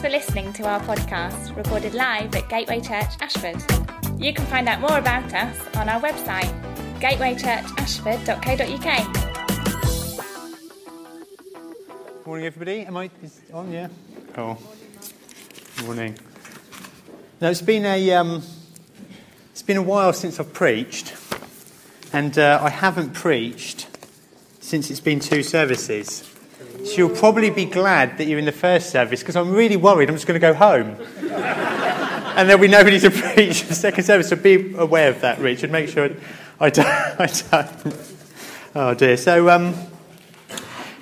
Thanks for listening to our podcast, recorded live at Gateway Church Ashford. You can find out more about us on our website, gatewaychurchashford.co.uk. Morning, everybody. Am I is on? Yeah. Cool. Morning. Now it's been a um, it's been a while since I've preached, and uh, I haven't preached since it's been two services. You'll probably be glad that you're in the first service because I'm really worried I'm just going to go home. and there'll be nobody to preach the second service. So be aware of that, Richard. Make sure I don't. I don't. Oh dear. So um,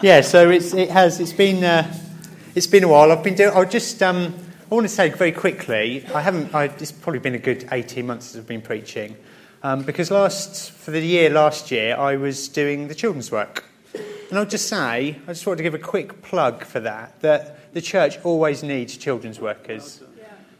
yeah. So it's it has it's been uh, it's been a while. I've been doing. I'll just um, I want to say very quickly. I haven't. I, it's probably been a good 18 months since I've been preaching. Um, because last for the year last year I was doing the children's work. And I'll just say, I just want to give a quick plug for that, that the church always needs children's workers.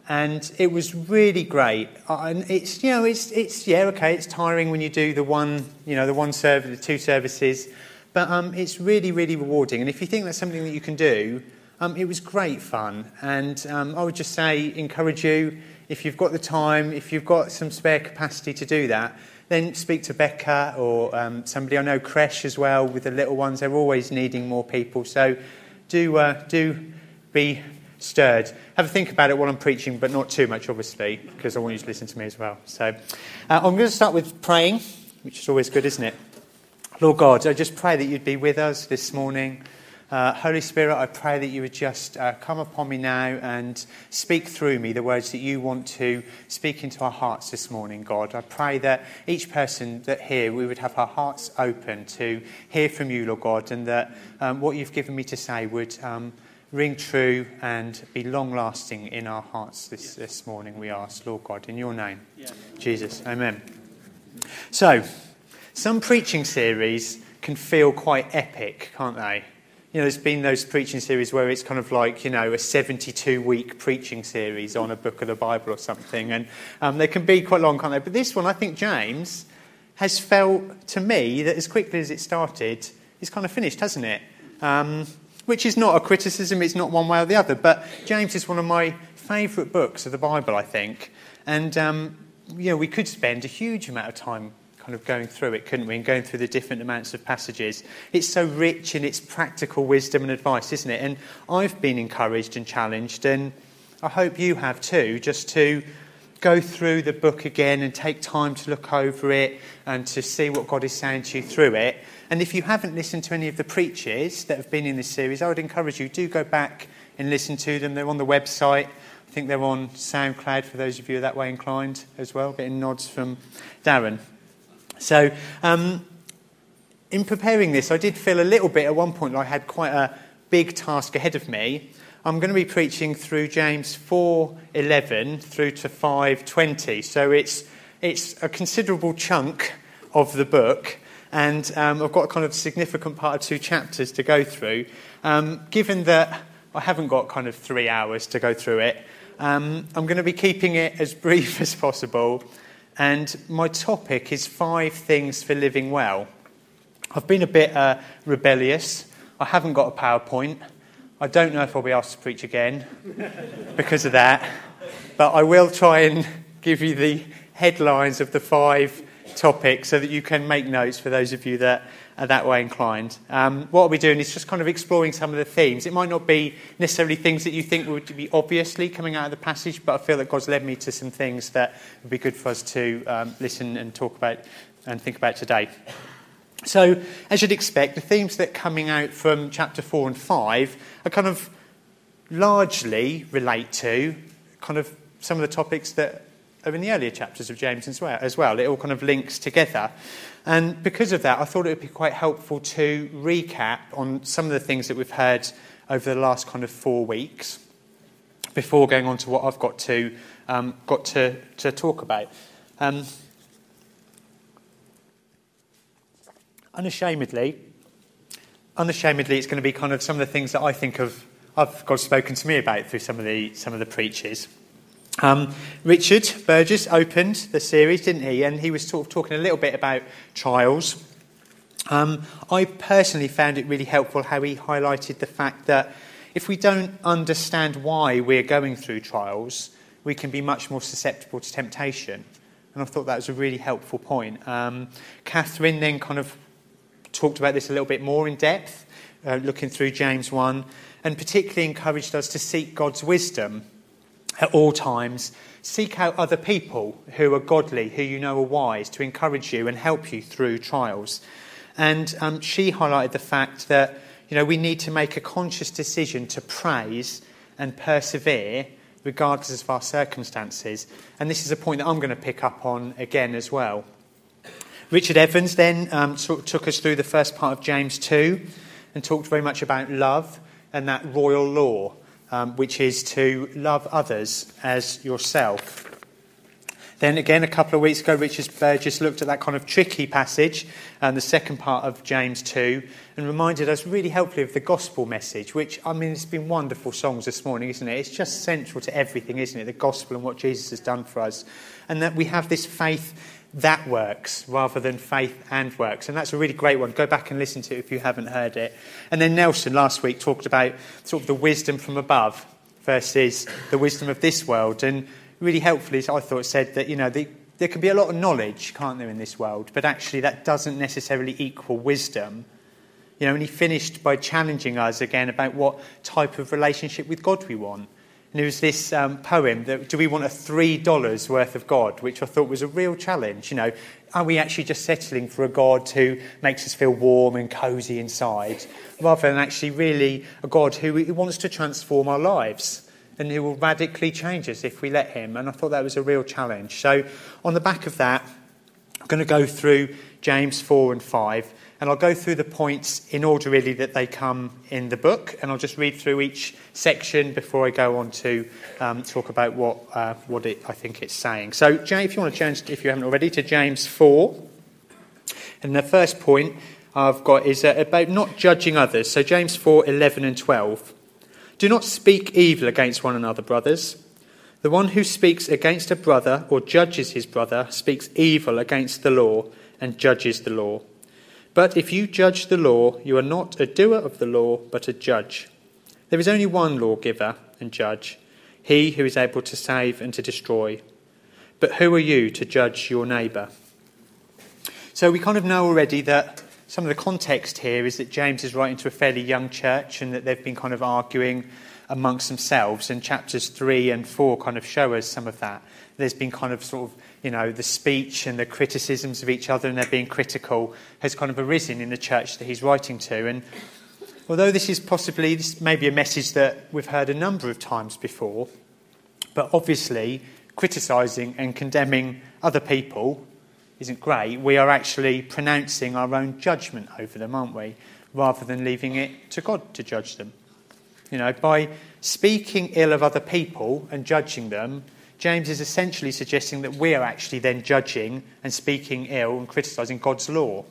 And it was really great. And it's, you know, it's, it's, yeah, okay, it's tiring when you do the one, you know, the one service, the two services. But um, it's really, really rewarding. And if you think that's something that you can do, um, it was great fun. And um, I would just say, encourage you, if you've got the time, if you've got some spare capacity to do that, then speak to Becca or um, somebody I know, Creche as well, with the little ones. They're always needing more people. So do, uh, do be stirred. Have a think about it while I'm preaching, but not too much, obviously, because I want you to listen to me as well. So uh, I'm going to start with praying, which is always good, isn't it? Lord God, I just pray that you'd be with us this morning. Uh, Holy Spirit, I pray that you would just uh, come upon me now and speak through me the words that you want to speak into our hearts this morning, God. I pray that each person that here, we would have our hearts open to hear from you, Lord God, and that um, what you've given me to say would um, ring true and be long lasting in our hearts this, this morning, we ask, Lord God, in your name. Yeah. Jesus, amen. So, some preaching series can feel quite epic, can't they? You know, there's been those preaching series where it's kind of like, you know, a 72 week preaching series on a book of the Bible or something. And um, they can be quite long, can't they? But this one, I think James has felt to me that as quickly as it started, it's kind of finished, hasn't it? Um, which is not a criticism, it's not one way or the other. But James is one of my favourite books of the Bible, I think. And, um, you know, we could spend a huge amount of time kind of going through it, couldn't we? And going through the different amounts of passages. It's so rich in its practical wisdom and advice, isn't it? And I've been encouraged and challenged, and I hope you have too, just to go through the book again and take time to look over it and to see what God is saying to you through it. And if you haven't listened to any of the preachers that have been in this series, I would encourage you, do go back and listen to them. They're on the website. I think they're on SoundCloud for those of you that way inclined as well, getting nods from Darren. So, um, in preparing this, I did feel a little bit at one point I had quite a big task ahead of me. I'm going to be preaching through James 4:11 through to 5:20. So it's it's a considerable chunk of the book, and um, I've got a kind of significant part of two chapters to go through. Um, given that I haven't got kind of three hours to go through it, um, I'm going to be keeping it as brief as possible and my topic is five things for living well. I've been a bit uh, rebellious. I haven't got a PowerPoint. I don't know if I'll be asked to preach again because of that, but I will try and give you the headlines of the five topics so that you can make notes for those of you that that way inclined. Um, what we're doing is just kind of exploring some of the themes. It might not be necessarily things that you think would be obviously coming out of the passage, but I feel that God's led me to some things that would be good for us to um, listen and talk about and think about today. So, as you'd expect, the themes that are coming out from chapter 4 and 5 are kind of largely relate to kind of some of the topics that are in the earlier chapters of James. As well. It all kind of links together. And because of that, I thought it would be quite helpful to recap on some of the things that we've heard over the last kind of four weeks before going on to what I've got to, um, got to, to talk about. Um, unashamedly, unashamedly, it's going to be kind of some of the things that I think of, I've God spoken to me about through some of the, some of the preachers. Um, Richard Burgess opened the series, didn't he? And he was talking a little bit about trials. Um, I personally found it really helpful how he highlighted the fact that if we don't understand why we're going through trials, we can be much more susceptible to temptation. And I thought that was a really helpful point. Um, Catherine then kind of talked about this a little bit more in depth, uh, looking through James 1, and particularly encouraged us to seek God's wisdom at all times. Seek out other people who are godly, who you know are wise, to encourage you and help you through trials. And um, she highlighted the fact that you know, we need to make a conscious decision to praise and persevere regardless of our circumstances. And this is a point that I'm going to pick up on again as well. Richard Evans then um, took us through the first part of James 2 and talked very much about love and that royal law, um, which is to love others as yourself. Then again, a couple of weeks ago, Richard Burgess looked at that kind of tricky passage and the second part of James 2 and reminded us really helpfully of the gospel message, which, I mean, it's been wonderful songs this morning, isn't it? It's just central to everything, isn't it? The gospel and what Jesus has done for us. And that we have this faith that works rather than faith and works. And that's a really great one. Go back and listen to it if you haven't heard it. And then Nelson last week talked about sort of the wisdom from above versus the wisdom of this world. And really helpfully, I thought, said that, you know, the, there can be a lot of knowledge, can't there, in this world, but actually that doesn't necessarily equal wisdom. You know, and he finished by challenging us again about what type of relationship with God we want. And there was this um, poem that, do we want a $3 worth of God, which I thought was a real challenge. You know, are we actually just settling for a God who makes us feel warm and cozy inside, rather than actually really a God who, who wants to transform our lives? and who will radically change us if we let him. And I thought that was a real challenge. So, on the back of that, I'm going to go through James 4 and 5, and I'll go through the points in order really that they come in the book, and I'll just read through each section before I go on to um, talk about what, uh, what it, I think it's saying. So, if you want to change, if you haven't already, to James 4, and the first point I've got is uh, about not judging others. So, James 4 11 and 12. Do not speak evil against one another, brothers. The one who speaks against a brother or judges his brother speaks evil against the law and judges the law. But if you judge the law, you are not a doer of the law, but a judge. There is only one lawgiver and judge, he who is able to save and to destroy. But who are you to judge your neighbour? So we kind of know already that some of the context here is that James is writing to a fairly young church and that they've been kind of arguing amongst themselves. And chapters 3 and 4 kind of show us some of that. There's been kind of sort of, you know, the speech and the criticisms of each other and they're being critical has kind of arisen in the church that he's writing to. And although this is possibly, this may be a message that we've heard a number of times before, but obviously criticising and condemning other people isn't great, we are actually pronouncing our own judgment over them, aren't we? Rather than leaving it to God to judge them. You know, by speaking ill of other people and judging them, James is essentially suggesting that we are actually then judging and speaking ill and criticizing God's law.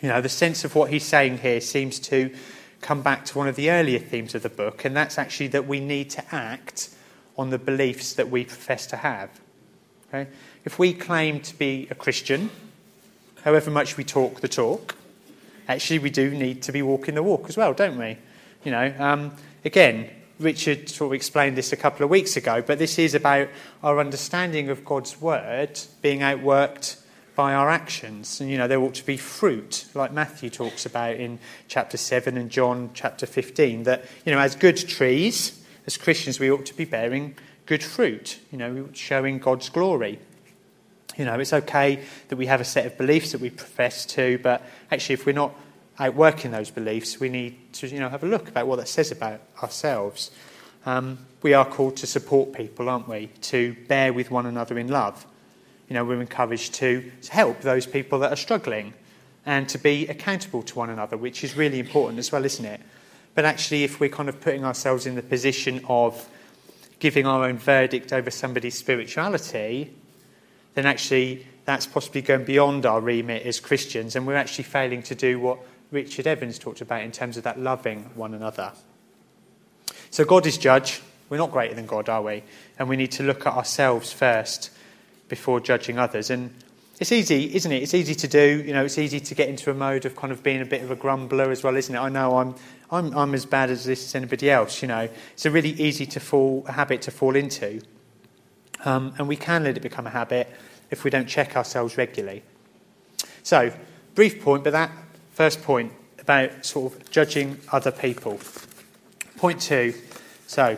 You know, the sense of what he's saying here seems to come back to one of the earlier themes of the book, and that's actually that we need to act on the beliefs that we profess to have. Okay? If we claim to be a Christian, however much we talk the talk, actually we do need to be walking the walk as well, don't we? You know, um, again, Richard sort of explained this a couple of weeks ago, but this is about our understanding of God's word being outworked by our actions. And, you know, there ought to be fruit, like Matthew talks about in chapter 7 and John chapter 15, that, you know, as good trees, as Christians, we ought to be bearing good fruit, you know, showing God's glory. You know, it's okay that we have a set of beliefs that we profess to, but actually, if we're not outworking those beliefs, we need to, you know, have a look about what that says about ourselves. Um, we are called to support people, aren't we? To bear with one another in love. You know, we're encouraged to, to help those people that are struggling and to be accountable to one another, which is really important as well, isn't it? But actually, if we're kind of putting ourselves in the position of giving our own verdict over somebody's spirituality, then actually that's possibly going beyond our remit as Christians, and we're actually failing to do what Richard Evans talked about in terms of that loving one another. So God is judge. We're not greater than God, are we? And we need to look at ourselves first before judging others. And it's easy, isn't it? It's easy to do. You know, it's easy to get into a mode of kind of being a bit of a grumbler as well, isn't it? I know I'm, I'm, I'm as bad as this as anybody else. You know, it's a really easy to fall a habit to fall into, um, and we can let it become a habit if we don't check ourselves regularly. So, brief point, but that first point about sort of judging other people. Point two. So,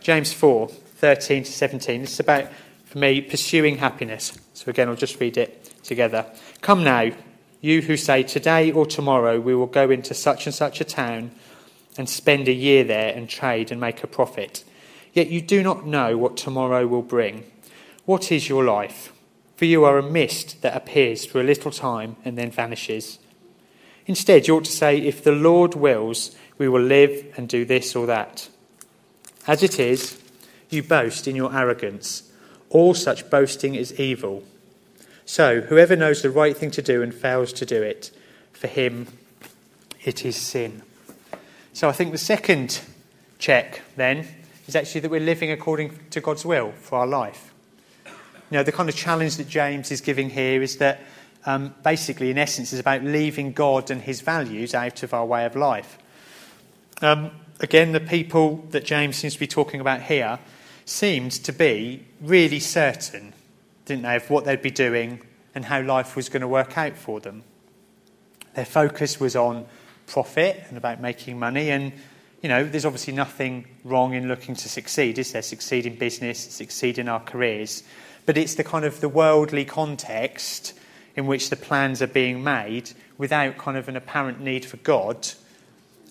James 4, 13 to 17. This is about, for me, pursuing happiness. So again, I'll just read it together. Come now, you who say, Today or tomorrow we will go into such and such a town and spend a year there and trade and make a profit. Yet you do not know what tomorrow will bring. What is your life? For you are a mist that appears for a little time and then vanishes. Instead, you ought to say, If the Lord wills, we will live and do this or that. As it is, you boast in your arrogance. All such boasting is evil. So, whoever knows the right thing to do and fails to do it, for him it is sin. So, I think the second check then is actually that we're living according to God's will for our life. You know, the kind of challenge that James is giving here is that um, basically, in essence, is about leaving God and his values out of our way of life. Um, again, the people that James seems to be talking about here seemed to be really certain didn't they, of what they'd be doing and how life was going to work out for them. Their focus was on profit and about making money. And, you know, there's obviously nothing wrong in looking to succeed, is there? Succeed in business, succeed in our careers. But it's the kind of the worldly context in which the plans are being made without kind of an apparent need for God,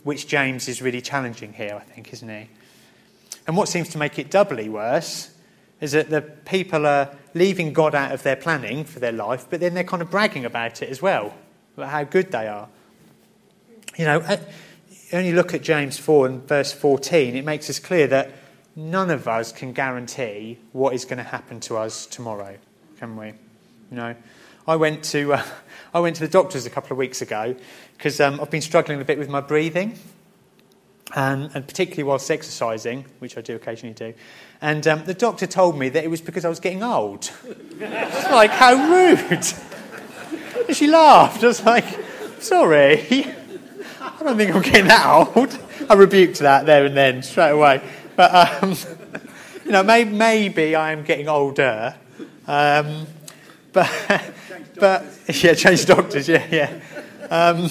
which James is really challenging here, I think, isn't he? And what seems to make it doubly worse is that the people are leaving God out of their planning for their life, but then they're kind of bragging about it as well, about how good they are. You know, uh, only look at James 4 and verse 14, it makes us clear that none of us can guarantee what is going to happen to us tomorrow, can we? You know, I went to, uh, I went to the doctors a couple of weeks ago because um, I've been struggling a bit with my breathing. Um, and particularly whilst exercising, which I do occasionally do. And um, the doctor told me that it was because I was getting old. it's like, how rude. and she laughed. I was like, sorry, I don't think I'm getting that old. I rebuked that there and then, straight away. But, um, you know, maybe, maybe I am getting older. But, but, yeah, change doctors, yeah, yeah. Um,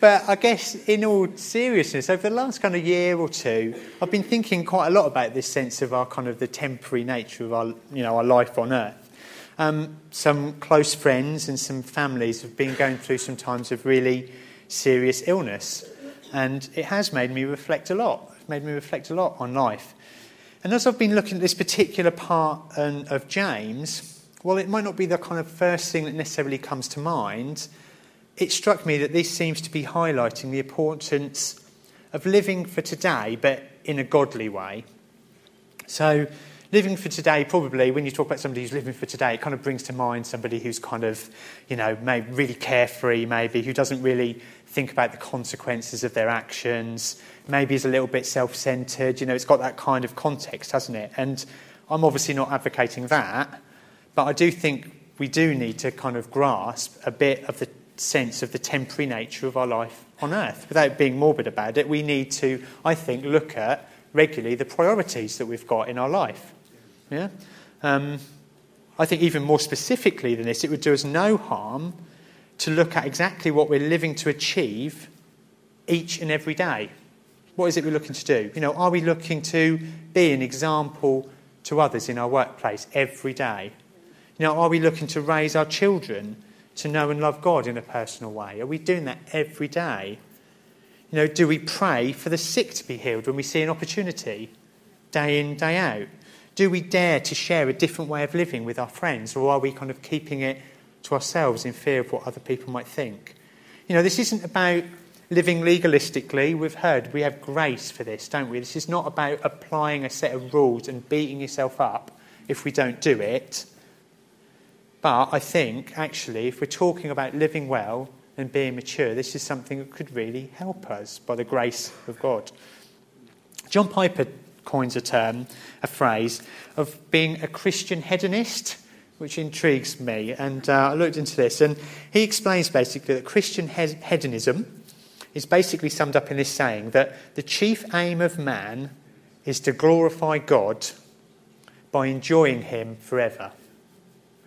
but I guess, in all seriousness, over the last kind of year or two, I've been thinking quite a lot about this sense of our kind of the temporary nature of our, you know, our life on earth. Um, some close friends and some families have been going through some times of really serious illness, and it has made me reflect a lot. It's made me reflect a lot on life. And as I've been looking at this particular part um, of James, well, it might not be the kind of first thing that necessarily comes to mind it struck me that this seems to be highlighting the importance of living for today, but in a godly way. So, living for today, probably, when you talk about somebody who's living for today, it kind of brings to mind somebody who's kind of, you know, maybe really carefree, maybe, who doesn't really think about the consequences of their actions, maybe is a little bit self centered. You know, it's got that kind of context, hasn't it? And I'm obviously not advocating that, but I do think we do need to kind of grasp a bit of the sense of the temporary nature of our life on earth. Without being morbid about it, we need to, I think, look at regularly the priorities that we've got in our life. Yeah? Um, I think even more specifically than this, it would do us no harm to look at exactly what we're living to achieve each and every day. What is it we're looking to do? You know, are we looking to be an example to others in our workplace every day? Know, are we looking to raise our children to know and love God in a personal way? Are we doing that every day? You know, do we pray for the sick to be healed when we see an opportunity, day in, day out? Do we dare to share a different way of living with our friends, or are we kind of keeping it to ourselves in fear of what other people might think? You know, this isn't about living legalistically. We've heard we have grace for this, don't we? This is not about applying a set of rules and beating yourself up if we don't do it. But I think, actually, if we're talking about living well and being mature, this is something that could really help us by the grace of God. John Piper coins a term, a phrase, of being a Christian hedonist. which intrigues me. And uh, I looked into this, and he explains basically that Christian hedonism is basically summed up in this saying that the chief aim of man is to glorify God by enjoying Him forever.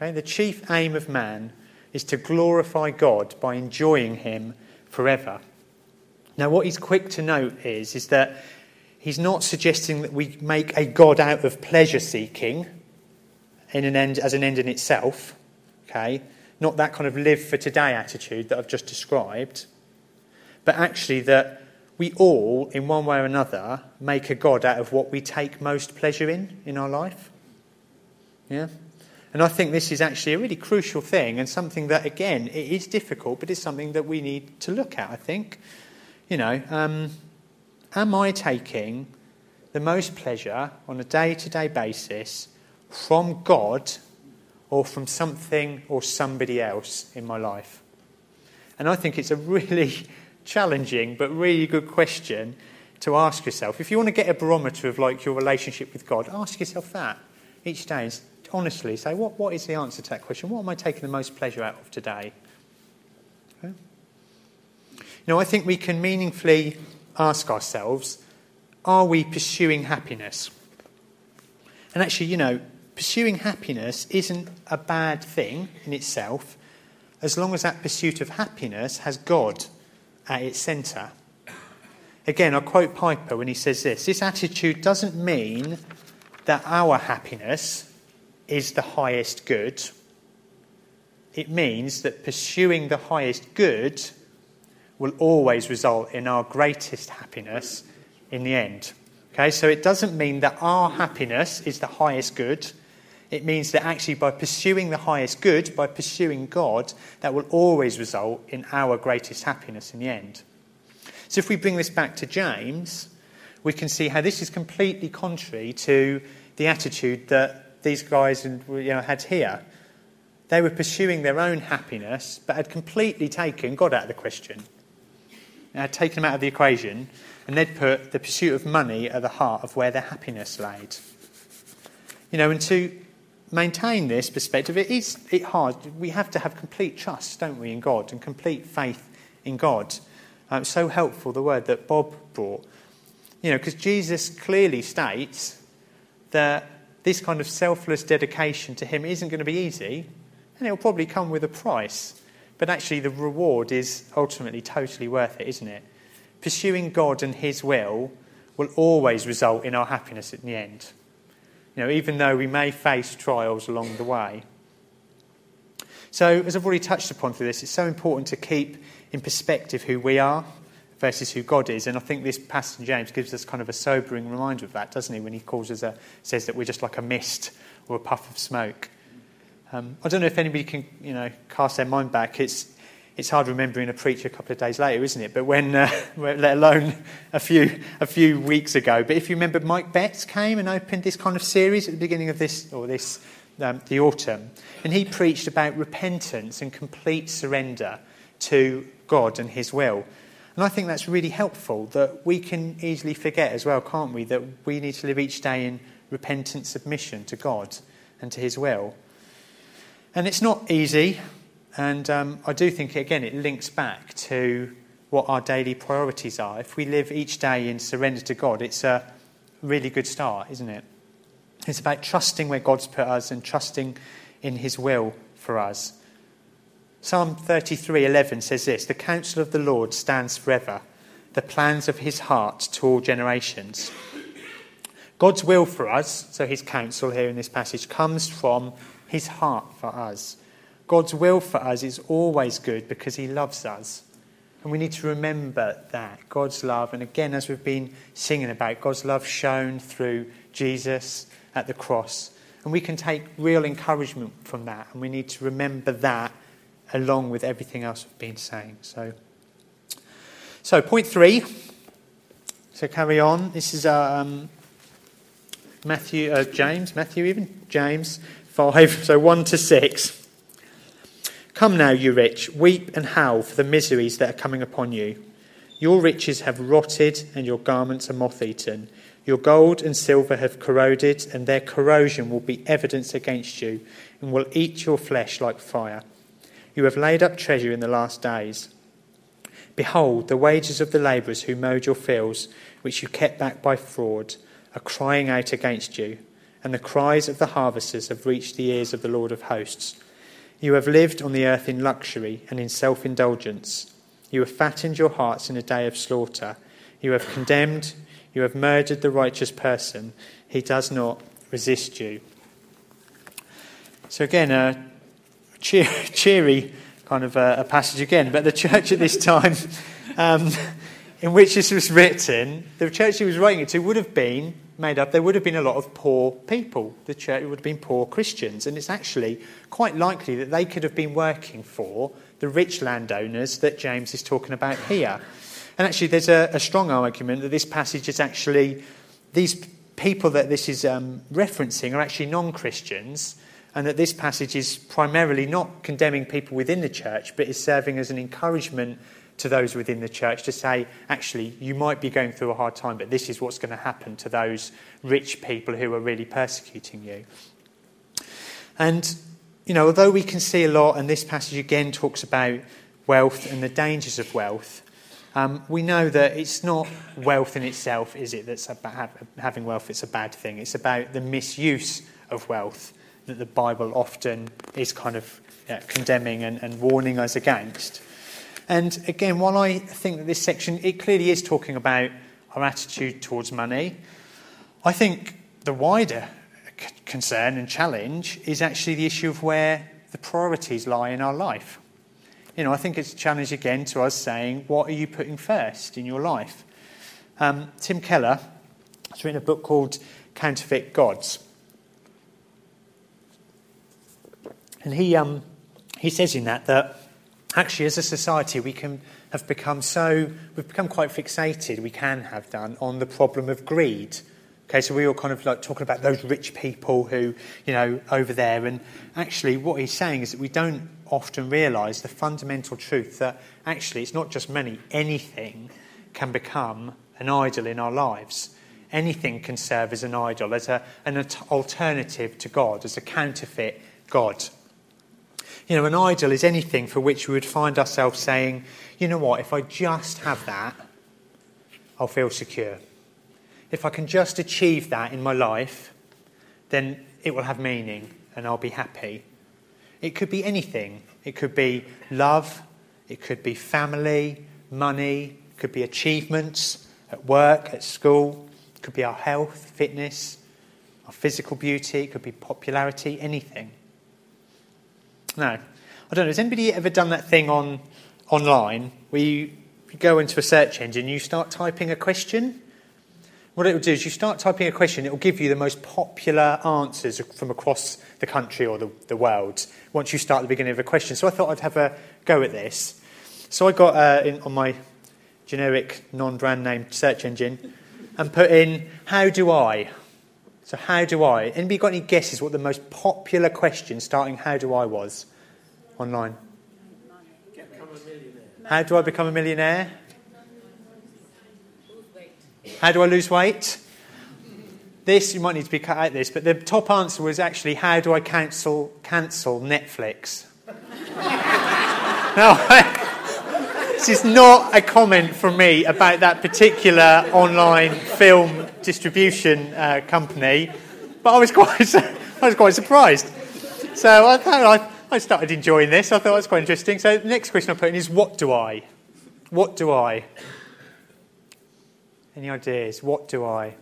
Okay? The chief aim of man is to glorify God by enjoying Him forever. Now, what he's quick to note is, is that he's not suggesting that we make a God out of pleasure seeking in an end, as an end in itself. Okay? Not that kind of live for today attitude that I've just described, but actually that we all, in one way or another, make a God out of what we take most pleasure in in our life. Yeah? And I think this is actually a really crucial thing and something that, again, it is difficult, but it's something that we need to look at, I think. You know, um, am I taking the most pleasure on a day to day basis from God or from something or somebody else in my life? And I think it's a really challenging but really good question to ask yourself. If you want to get a barometer of like your relationship with God, ask yourself that each day honestly say, what, what is the answer to that question? What am I taking the most pleasure out of today? Okay. You know, I think we can meaningfully ask ourselves, are we pursuing happiness? And actually, you know, pursuing happiness isn't a bad thing in itself as long as that pursuit of happiness has God at its centre. Again, I quote Piper when he says this this attitude doesn't mean that our happiness is the highest good, it means that pursuing the highest good will always result in our greatest happiness in the end. Okay, so it doesn't mean that our happiness is the highest good. It means that actually, by pursuing the highest good, by pursuing God, that will always result in our greatest happiness in the end. So, if we bring this back to James, we can see how this is completely contrary to the attitude that these guys you know, had here. They were pursuing their own happiness, but had completely taken God out of the question. They had taken him out of the equation, and they'd put the pursuit of money at the heart of where their happiness laid. You know, and to maintain this perspective, it is it hard. We have to have complete trust, don't we, in God, and complete faith in God. Um, so helpful the word that Bob brought. You know, because Jesus clearly states that this kind of selfless dedication to Him isn't going to be easy, and it'll probably come with a price. But actually, the reward is ultimately totally worth it, isn't it? Pursuing God and His will will always result in our happiness at the end. You know, even though we may face trials along the way. So, as I've already touched upon through this, it's so important to keep in perspective who we are versus who God is. And I think this passage in James gives us kind of a sobering reminder of that, doesn't he? When he calls us a, says that we're just like a mist or a puff of smoke. Um, I don't know if anybody can, you know, cast their mind back. It's, it's hard remembering a preacher a couple of days later, isn't it? But when, uh, let alone a few, a few weeks ago. But if you remember, Mike Betts came and opened this kind of series at the beginning of this, or this, um, the autumn. And he preached about repentance and complete surrender to God and his will. And I think that's really helpful that we can easily forget as well, can't we, that we need to live each day in repentant submission to God and to His will. And it's not easy, and um, I do think, again, it links back to what our daily priorities are. If we live each day in surrender to God, it's a really good start, isn't it? It's about trusting where God's put us and trusting in His will for us. Psalm 33:11 says this, "The counsel of the Lord stands forever, the plans of his heart to all generations." God's will for us, so his counsel here in this passage comes from his heart for us. God's will for us is always good because he loves us. And we need to remember that God's love, and again, as we've been singing about, God's love shown through Jesus at the cross. And we can take real encouragement from that, and we need to remember that along with everything else we've been saying. So, so point three. So carry on. This is um, Matthew, uh, James, Matthew even James five. So one to six. Come now, you rich, weep and howl for the miseries that are coming upon you. Your riches have rotted, and your garments are moth eaten. Your gold and silver have corroded, and their corrosion will be evidence against you, and will eat your flesh like fire. You have laid up treasure in the last days. Behold, the wages of the labourers who mowed your fields, which you kept back by fraud, are crying out against you, and the cries of the harvesters have reached the ears of the Lord of hosts. You have lived on the earth in luxury and in self indulgence. You have fattened your hearts in a day of slaughter. You have condemned, you have murdered the righteous person. He does not resist you. So, again, a cheer, cheery kind of a, a, passage again, but the church at this time um, in which this was written, the church he was writing it to would have been made up, there would have been a lot of poor people. The church would have been poor Christians, and it's actually quite likely that they could have been working for the rich landowners that James is talking about here. And actually, there's a, a strong argument that this passage is actually, these people that this is um, referencing are actually non Christians, and that this passage is primarily not condemning people within the church, but is serving as an encouragement to those within the church to say, actually, you might be going through a hard time, but this is what's going to happen to those rich people who are really persecuting you. And, you know, although we can see a lot, and this passage again talks about wealth and the dangers of wealth, um, we know that it's not wealth in itself, is it, that's about having wealth, it's a bad thing. It's about the misuse of wealth that the Bible often is kind of condemning and, and warning us against. And again, while I think that this section, it clearly is talking about our attitude towards money, I think the wider concern and challenge is actually the issue of where the priorities lie in our life. You know, I think it's a challenge again to us saying, what are you putting first in your life? Um, Tim Keller has written a book called Counterfeit Gods. And he, um, he says in that that actually, as a society, we can have become so, we've become quite fixated, we can have done, on the problem of greed. Okay, so we all kind of like talking about those rich people who, you know, over there. And actually, what he's saying is that we don't often realise the fundamental truth that actually it's not just money, anything can become an idol in our lives. Anything can serve as an idol, as a, an alternative to God, as a counterfeit God. You know, an idol is anything for which we would find ourselves saying, you know what, if I just have that, I'll feel secure. If I can just achieve that in my life, then it will have meaning and I'll be happy. It could be anything. It could be love, it could be family, money, it could be achievements at work, at school, it could be our health, fitness, our physical beauty, it could be popularity, anything. Now, I don't know, has anybody ever done that thing on online where you, you go into a search engine, you start typing a question, what it will do is you start typing a question, it will give you the most popular answers from across the country or the, the world once you start the beginning of a question. So I thought I'd have a go at this. So I got uh, in, on my generic non brand name search engine and put in, How do I? So, how do I? Anybody got any guesses what the most popular question starting How do I was online? How do I become a millionaire? How do I lose weight? This, you might need to be cut out this, but the top answer was actually, how do I cancel, cancel Netflix? now, this is not a comment from me about that particular online film distribution uh, company, but I was quite, I was quite surprised. So I I, I started enjoying this. I thought was quite interesting. So the next question I put in is, what do I? What do I? Any ideas? What do I?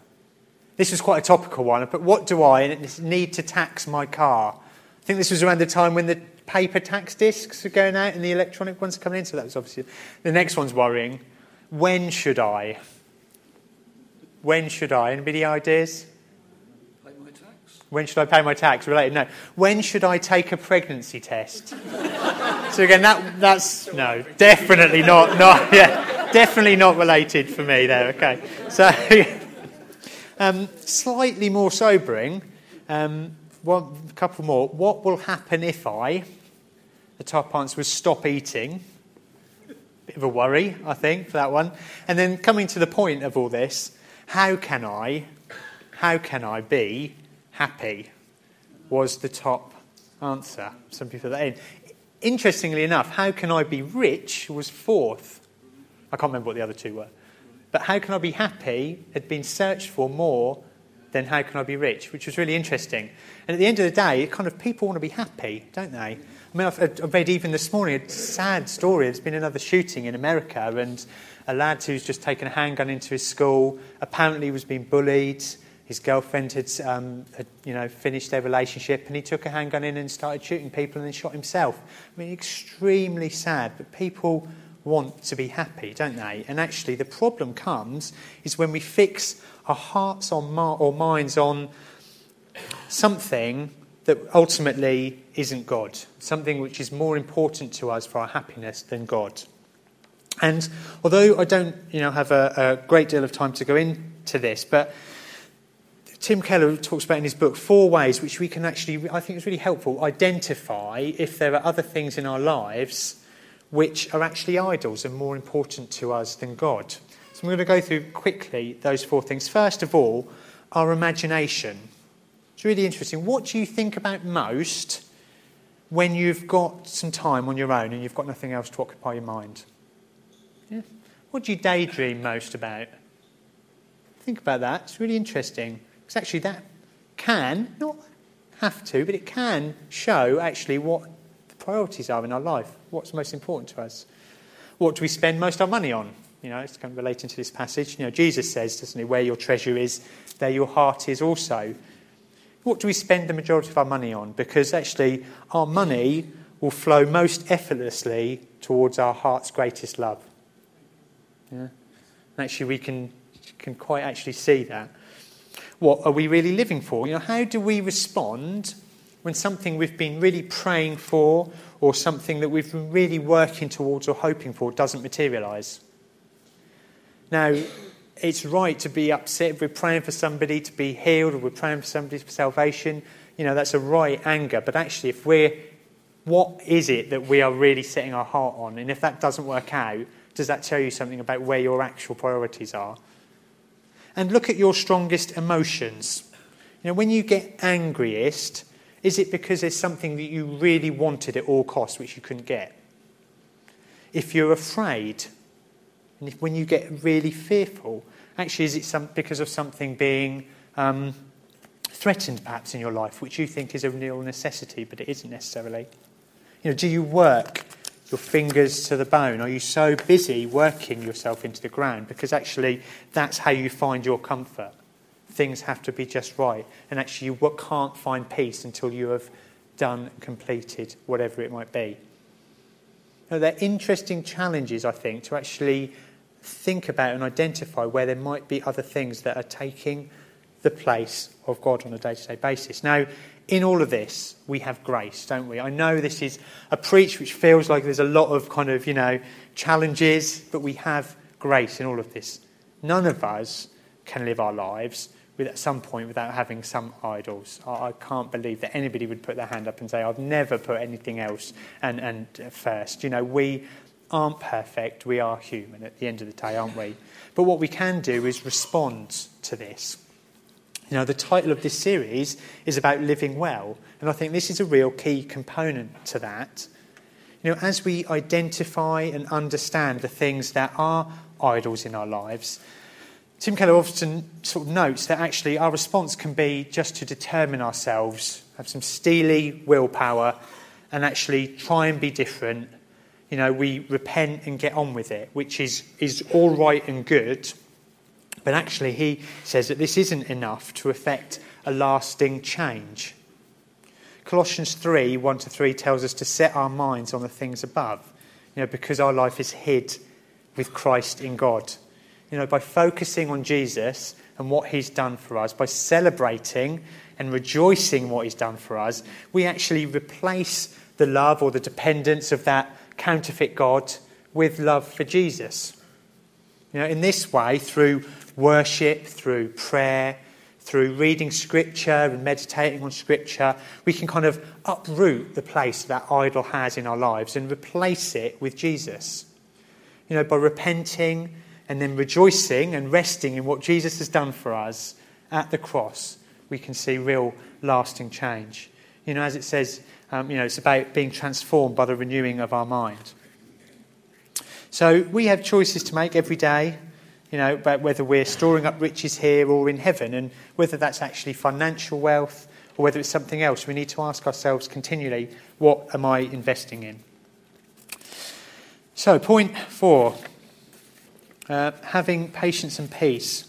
This was quite a topical one, but what do I need to tax my car? I think this was around the time when the paper tax discs are going out and the electronic ones are coming in, so that was obviously. The next one's worrying. When should I? When should I? Anybody ideas? Pay my tax. When should I pay my tax? Related? No. When should I take a pregnancy test? so again, that that's no, definitely not. Not yeah definitely not related for me there. Okay. So, um, slightly more sobering. Um, one, a couple more. What will happen if I? The top answer was stop eating. Bit of a worry, I think, for that one. And then coming to the point of all this, How can I, how can I be happy? Was the top answer. Some people that in. Interestingly enough, how can I be rich was fourth. I can't remember what the other two were. But how can I be happy had been searched for more than how can I be rich, which was really interesting. And at the end of the day, kind of people want to be happy, don't they? I mean, I've, read even this morning a sad story. There's been another shooting in America, and a lad who's just taken a handgun into his school apparently was being bullied. His girlfriend had, um, had, you know, finished their relationship, and he took a handgun in and started shooting people and then shot himself. I mean, extremely sad, but people want to be happy, don't they? And actually, the problem comes is when we fix our hearts on or minds on something that ultimately isn't God, something which is more important to us for our happiness than God. And although I don't, you know, have a, a great deal of time to go into this, but Tim Keller talks about in his book four ways which we can actually, I think it's really helpful, identify if there are other things in our lives which are actually idols and more important to us than God. So I'm going to go through quickly those four things. First of all, our imagination. It's really interesting. What do you think about most when you've got some time on your own and you've got nothing else to occupy your mind? Yeah. What do you daydream most about? Think about that. It's really interesting. Because actually, that can, not have to, but it can show actually what the priorities are in our life, what's most important to us. What do we spend most of our money on? You know, it's kind of relating to this passage. You know, Jesus says, doesn't he, where your treasure is, there your heart is also. What do we spend the majority of our money on? Because actually, our money will flow most effortlessly towards our heart's greatest love. Yeah? Actually, we can, can quite actually see that. What are we really living for? You know, how do we respond when something we've been really praying for or something that we've been really working towards or hoping for doesn't materialize? Now, it's right to be upset we're praying for somebody to be healed or we're praying for somebody for salvation. You know, that's a right anger. But actually, if we're, what is it that we are really setting our heart on? And if that doesn't work out, does that tell you something about where your actual priorities are? And look at your strongest emotions. You know, when you get angriest, is it because there's something that you really wanted at all costs which you couldn't get? If you're afraid, and if, when you get really fearful, actually, is it some, because of something being um, threatened perhaps in your life, which you think is a real necessity, but it isn't necessarily? You know, do you work your fingers to the bone? Are you so busy working yourself into the ground? Because actually, that's how you find your comfort. Things have to be just right. And actually, you can't find peace until you have done, completed whatever it might be. Now, they're interesting challenges, I think, to actually think about and identify where there might be other things that are taking the place of God on a day to day basis. Now, in all of this, we have grace, don't we? I know this is a preach which feels like there's a lot of kind of, you know, challenges, but we have grace in all of this. None of us can live our lives with, at some point without having some idols. I, I can't believe that anybody would put their hand up and say, I've never put anything else and, and first. You know, we aren't perfect. We are human at the end of the day, aren't we? But what we can do is respond to this. You know, the title of this series is about living well, and I think this is a real key component to that. You know, as we identify and understand the things that are idols in our lives, Tim Keller often sort of notes that actually our response can be just to determine ourselves, have some steely willpower, and actually try and be different. You know, we repent and get on with it, which is, is all right and good. But actually, he says that this isn't enough to effect a lasting change. Colossians 3 1 to 3 tells us to set our minds on the things above, you know, because our life is hid with Christ in God. You know, by focusing on Jesus and what he's done for us, by celebrating and rejoicing what he's done for us, we actually replace the love or the dependence of that counterfeit God with love for Jesus. You know, in this way, through worship, through prayer, through reading scripture and meditating on scripture, we can kind of uproot the place that idol has in our lives and replace it with Jesus. You know, by repenting and then rejoicing and resting in what Jesus has done for us at the cross, we can see real lasting change. You know, as it says, um, you know, it's about being transformed by the renewing of our mind. So we have choices to make every day, you know, about whether we're storing up riches here or in heaven, and whether that's actually financial wealth or whether it's something else. We need to ask ourselves continually, what am I investing in? So, point four uh, having patience and peace.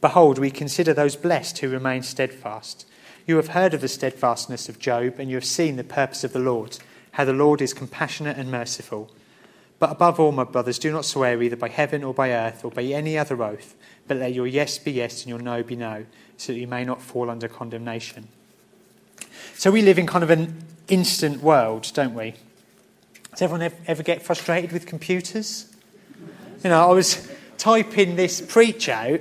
Behold, we consider those blessed who remain steadfast. You have heard of the steadfastness of Job, and you have seen the purpose of the Lord how the Lord is compassionate and merciful. But above all, my brothers, do not swear either by heaven or by earth or by any other oath, but let your yes be yes and your no be no, so that you may not fall under condemnation. So we live in kind of an instant world, don't we? Does everyone ever get frustrated with computers? You know, I was typing this preach out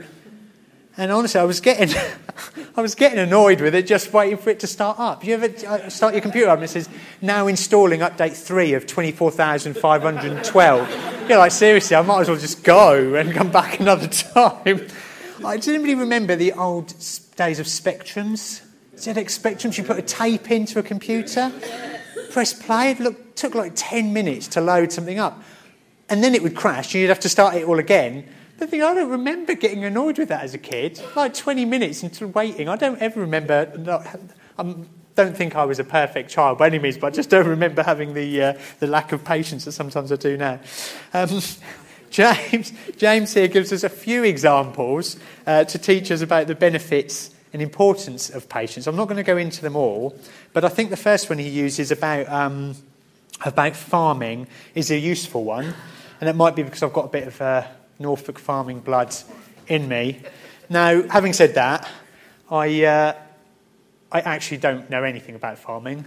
and honestly, I was getting, I was getting annoyed with it just waiting for it to start up. You ever uh, start your computer up and it says, now installing update 3 of 24,512? You're like, seriously, I might as well just go and come back another time. I didn't really remember the old days of Spectrums. ZX Spectrums, you put a tape into a computer, press play, it looked, took like 10 minutes to load something up. And then it would crash, and you'd have to start it all again. The thing, I don't remember getting annoyed with that as a kid. Like 20 minutes into waiting. I don't ever remember. Not, I don't think I was a perfect child by any means, but I just don't remember having the, uh, the lack of patience that sometimes I do now. Um, James, James here gives us a few examples uh, to teach us about the benefits and importance of patience. I'm not going to go into them all, but I think the first one he uses about, um, about farming is a useful one. And it might be because I've got a bit of uh, Norfolk farming blood in me. Now, having said that, I, uh, I actually don't know anything about farming.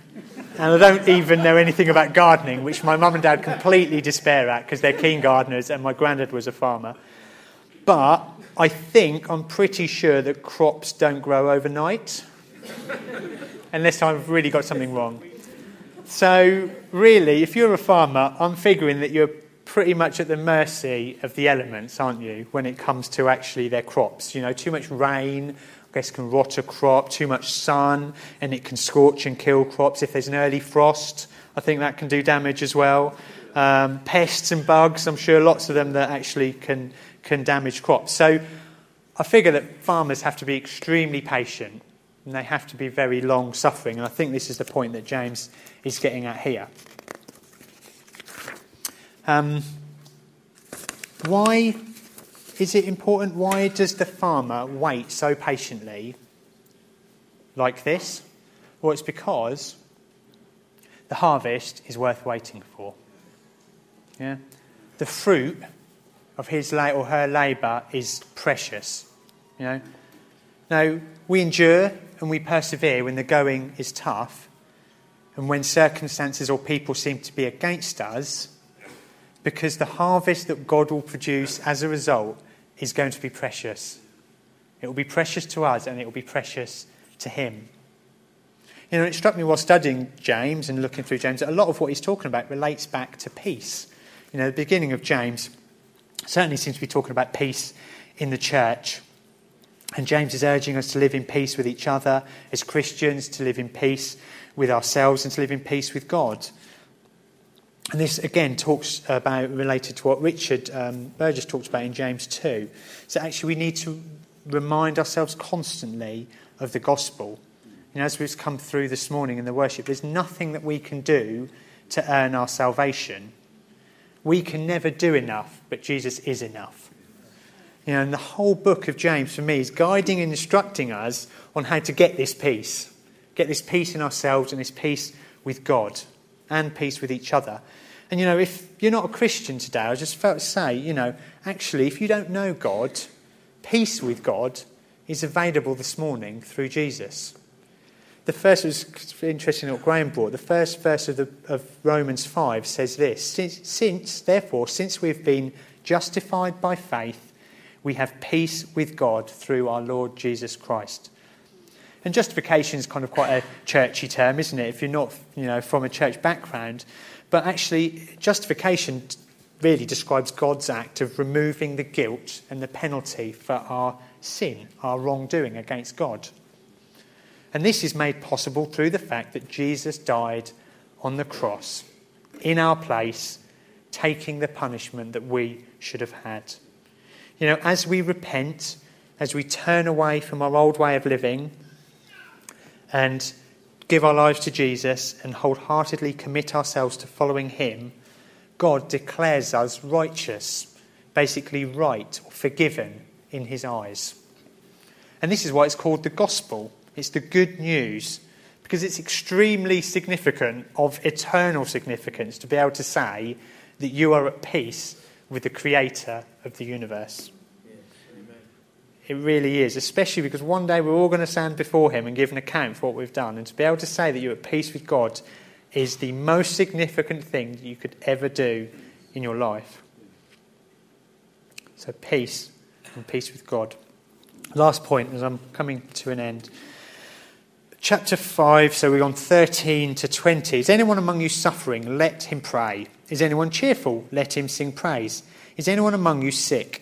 And I don't even know anything about gardening, which my mum and dad completely despair at because they're keen gardeners and my granddad was a farmer. But I think, I'm pretty sure that crops don't grow overnight, unless I've really got something wrong. So, really, if you're a farmer, I'm figuring that you're pretty much at the mercy of the elements, aren't you, when it comes to actually their crops? You know, too much rain, I guess, can rot a crop, too much sun, and it can scorch and kill crops. If there's an early frost, I think that can do damage as well. Um, pests and bugs, I'm sure lots of them that actually can, can damage crops. So I figure that farmers have to be extremely patient and they have to be very long suffering. And I think this is the point that James is getting at here. Um, why is it important? Why does the farmer wait so patiently like this? Well, it's because the harvest is worth waiting for. Yeah? The fruit of his or her labour is precious. You know? Now, we endure and we persevere when the going is tough and when circumstances or people seem to be against us because the harvest that God will produce as a result is going to be precious. It will be precious to us and it will be precious to Him. You know, it struck me while studying James and looking through James that a lot of what he's talking about relates back to peace. You know, the beginning of James certainly seems to be talking about peace in the church. And James is urging us to live in peace with each other as Christians, to live in peace with ourselves, and to live in peace with God. And this again talks about related to what Richard um, Burgess talked about in James 2. So actually, we need to remind ourselves constantly of the gospel. You know, as we've come through this morning in the worship, there's nothing that we can do to earn our salvation. We can never do enough, but Jesus is enough. You know, and the whole book of James for me is guiding and instructing us on how to get this peace, get this peace in ourselves and this peace with God and peace with each other. And, you know, if you're not a Christian today, I just felt to say, you know, actually, if you don't know God, peace with God is available this morning through Jesus. The first was interesting what Graham brought. The first verse of, the, of Romans 5 says this since, since, therefore, since we've been justified by faith, we have peace with God through our Lord Jesus Christ. And justification is kind of quite a churchy term, isn't it? If you're not, you know, from a church background, but actually, justification really describes God's act of removing the guilt and the penalty for our sin, our wrongdoing against God. And this is made possible through the fact that Jesus died on the cross in our place, taking the punishment that we should have had. You know, as we repent, as we turn away from our old way of living and give our lives to Jesus and wholeheartedly commit ourselves to following Him, God declares us righteous, basically right or forgiven in His eyes. And this is why it's called the gospel. It's the good news because it's extremely significant, of eternal significance, to be able to say that you are at peace with the creator of the universe. It really is, especially because one day we're all going to stand before Him and give an account for what we've done. And to be able to say that you're at peace with God is the most significant thing that you could ever do in your life. So, peace and peace with God. Last point as I'm coming to an end. Chapter 5, so we're on 13 to 20. Is anyone among you suffering? Let him pray. Is anyone cheerful? Let him sing praise. Is anyone among you sick?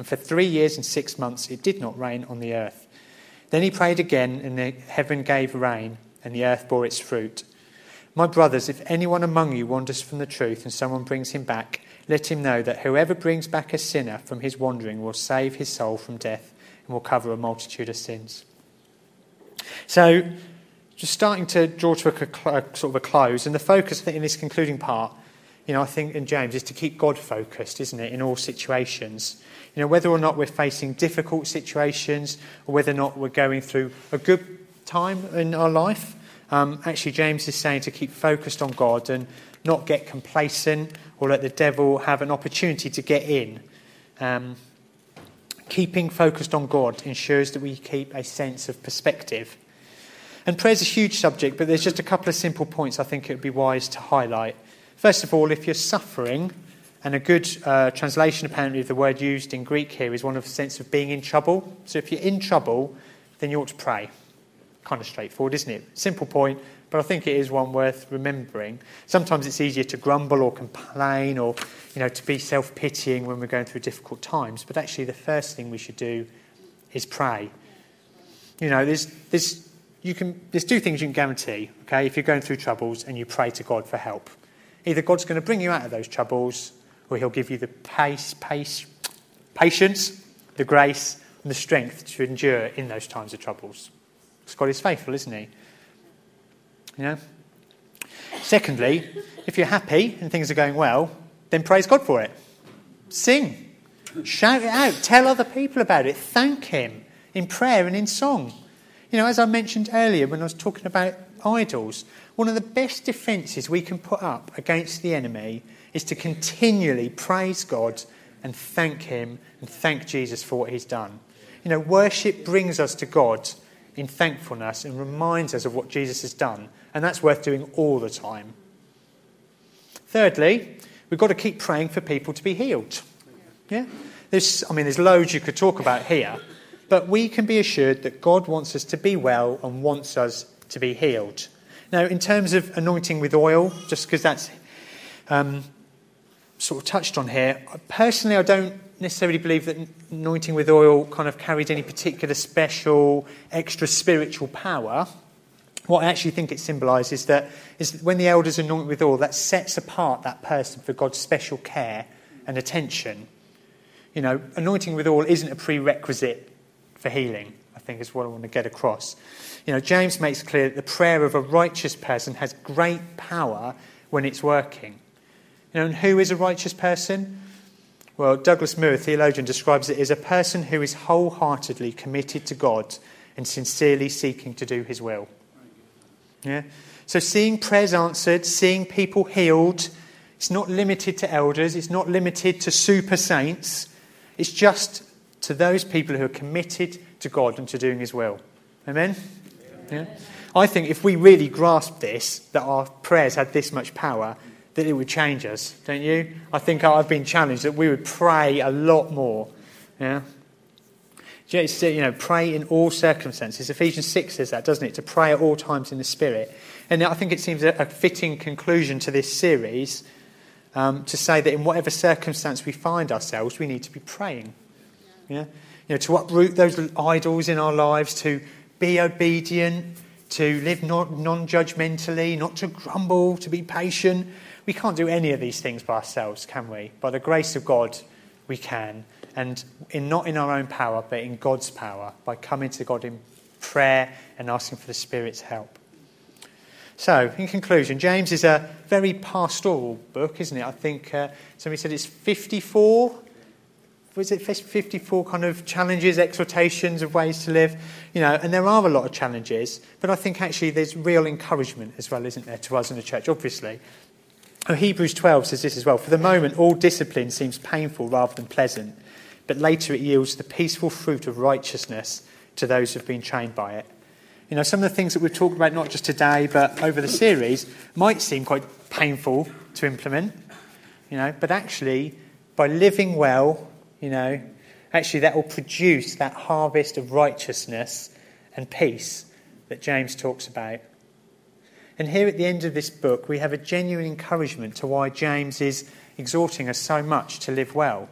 And for three years and six months it did not rain on the earth. Then he prayed again, and the heaven gave rain, and the earth bore its fruit. My brothers, if anyone among you wanders from the truth and someone brings him back, let him know that whoever brings back a sinner from his wandering will save his soul from death and will cover a multitude of sins. So, just starting to draw to a, sort of a close, and the focus, in this concluding part, you know, I think in James is to keep God focused, isn't it, in all situations. You know, whether or not we're facing difficult situations or whether or not we're going through a good time in our life, um, actually, James is saying to keep focused on God and not get complacent or let the devil have an opportunity to get in. Um, keeping focused on God ensures that we keep a sense of perspective. And prayer is a huge subject, but there's just a couple of simple points I think it would be wise to highlight. First of all, if you're suffering, and a good uh, translation, apparently, of the word used in Greek here is one of the sense of being in trouble. So if you're in trouble, then you ought to pray. Kind of straightforward, isn't it? Simple point, but I think it is one worth remembering. Sometimes it's easier to grumble or complain or, you know, to be self-pitying when we're going through difficult times. But actually, the first thing we should do is pray. You know, there's, there's, you can, there's two things you can guarantee, okay, if you're going through troubles and you pray to God for help. Either God's going to bring you out of those troubles or he'll give you the pace, pace, patience, the grace, and the strength to endure in those times of troubles. Because God is faithful, isn't he? You know? Secondly, if you're happy and things are going well, then praise God for it. Sing. Shout it out. Tell other people about it. Thank Him in prayer and in song. You know, as I mentioned earlier when I was talking about idols, one of the best defences we can put up against the enemy is to continually praise God and thank Him and thank Jesus for what He's done. You know, worship brings us to God in thankfulness and reminds us of what Jesus has done, and that's worth doing all the time. Thirdly, we've got to keep praying for people to be healed. Yeah? There's, I mean, there's loads you could talk about here, but we can be assured that God wants us to be well and wants us to be healed. Now, in terms of anointing with oil, just because that's um, sort of touched on here. Personally, I don't necessarily believe that anointing with oil kind of carried any particular special, extra spiritual power. what I actually think it symbolises is that is that when the elders anoint with oil, that sets apart that person for God's special care and attention. You know, anointing with oil isn't a prerequisite for healing, I think is what I want to get across. You know, James makes clear that the prayer of a righteous person has great power when it's working. You know, and who is a righteous person? Well, Douglas a theologian, describes it as a person who is wholeheartedly committed to God and sincerely seeking to do his will. Yeah? So, seeing prayers answered, seeing people healed, it's not limited to elders, it's not limited to super saints, it's just to those people who are committed to God and to doing his will. Amen? Yeah? I think if we really grasp this, that our prayers had this much power, that it would change us, don't you? I think I've been challenged that we would pray a lot more. Yeah? You know, pray in all circumstances. Ephesians 6 says that, doesn't it? To pray at all times in the Spirit. And I think it seems a fitting conclusion to this series um, to say that in whatever circumstance we find ourselves, we need to be praying. Yeah? You know, to uproot those idols in our lives, to be obedient, to live non judgmentally, not to grumble, to be patient. We can't do any of these things by ourselves, can we? By the grace of God, we can and in, not in our own power, but in God's power, by coming to God in prayer and asking for the Spirit's help. So, in conclusion, James is a very pastoral book, isn't it? I think uh, somebody said it's 54. Was it 54 kind of challenges, exhortations of ways to live? You know, and there are a lot of challenges, but I think actually there's real encouragement as well, isn't there, to us in the church, obviously. Oh, Hebrews 12 says this as well. For the moment, all discipline seems painful rather than pleasant but later it yields the peaceful fruit of righteousness to those who've been trained by it. You know, some of the things that we've talked about, not just today, but over the series, might seem quite painful to implement, you know, but actually, by living well, you know, actually that will produce that harvest of righteousness and peace that James talks about. And here at the end of this book, we have a genuine encouragement to why James is exhorting us so much to live well.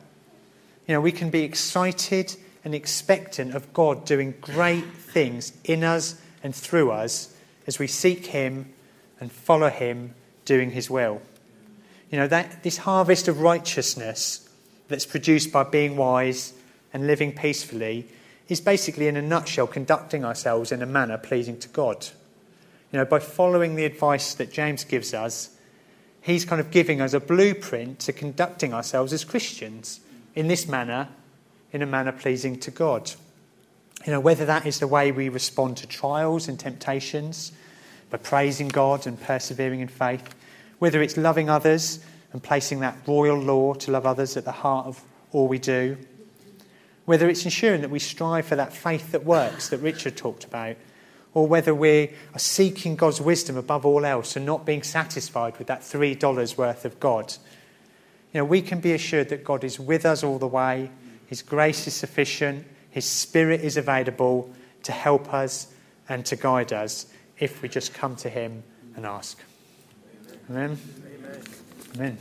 You know, we can be excited and expectant of God doing great things in us and through us as we seek Him and follow Him doing His will. You know, that, this harvest of righteousness that's produced by being wise and living peacefully is basically, in a nutshell, conducting ourselves in a manner pleasing to God. You know, by following the advice that James gives us, he's kind of giving us a blueprint to conducting ourselves as Christians in this manner, in a manner pleasing to God. You know, whether that is the way we respond to trials and temptations, by praising God and persevering in faith, whether it's loving others and placing that royal law to love others at the heart of all we do, whether it's ensuring that we strive for that faith that works that Richard talked about, or whether we are seeking God's wisdom above all else and not being satisfied with that $3 worth of God you know, we can be assured that God is with us all the way. His grace is sufficient. His Spirit is available to help us and to guide us if we just come to Him and ask. Amen. Amen. Amen.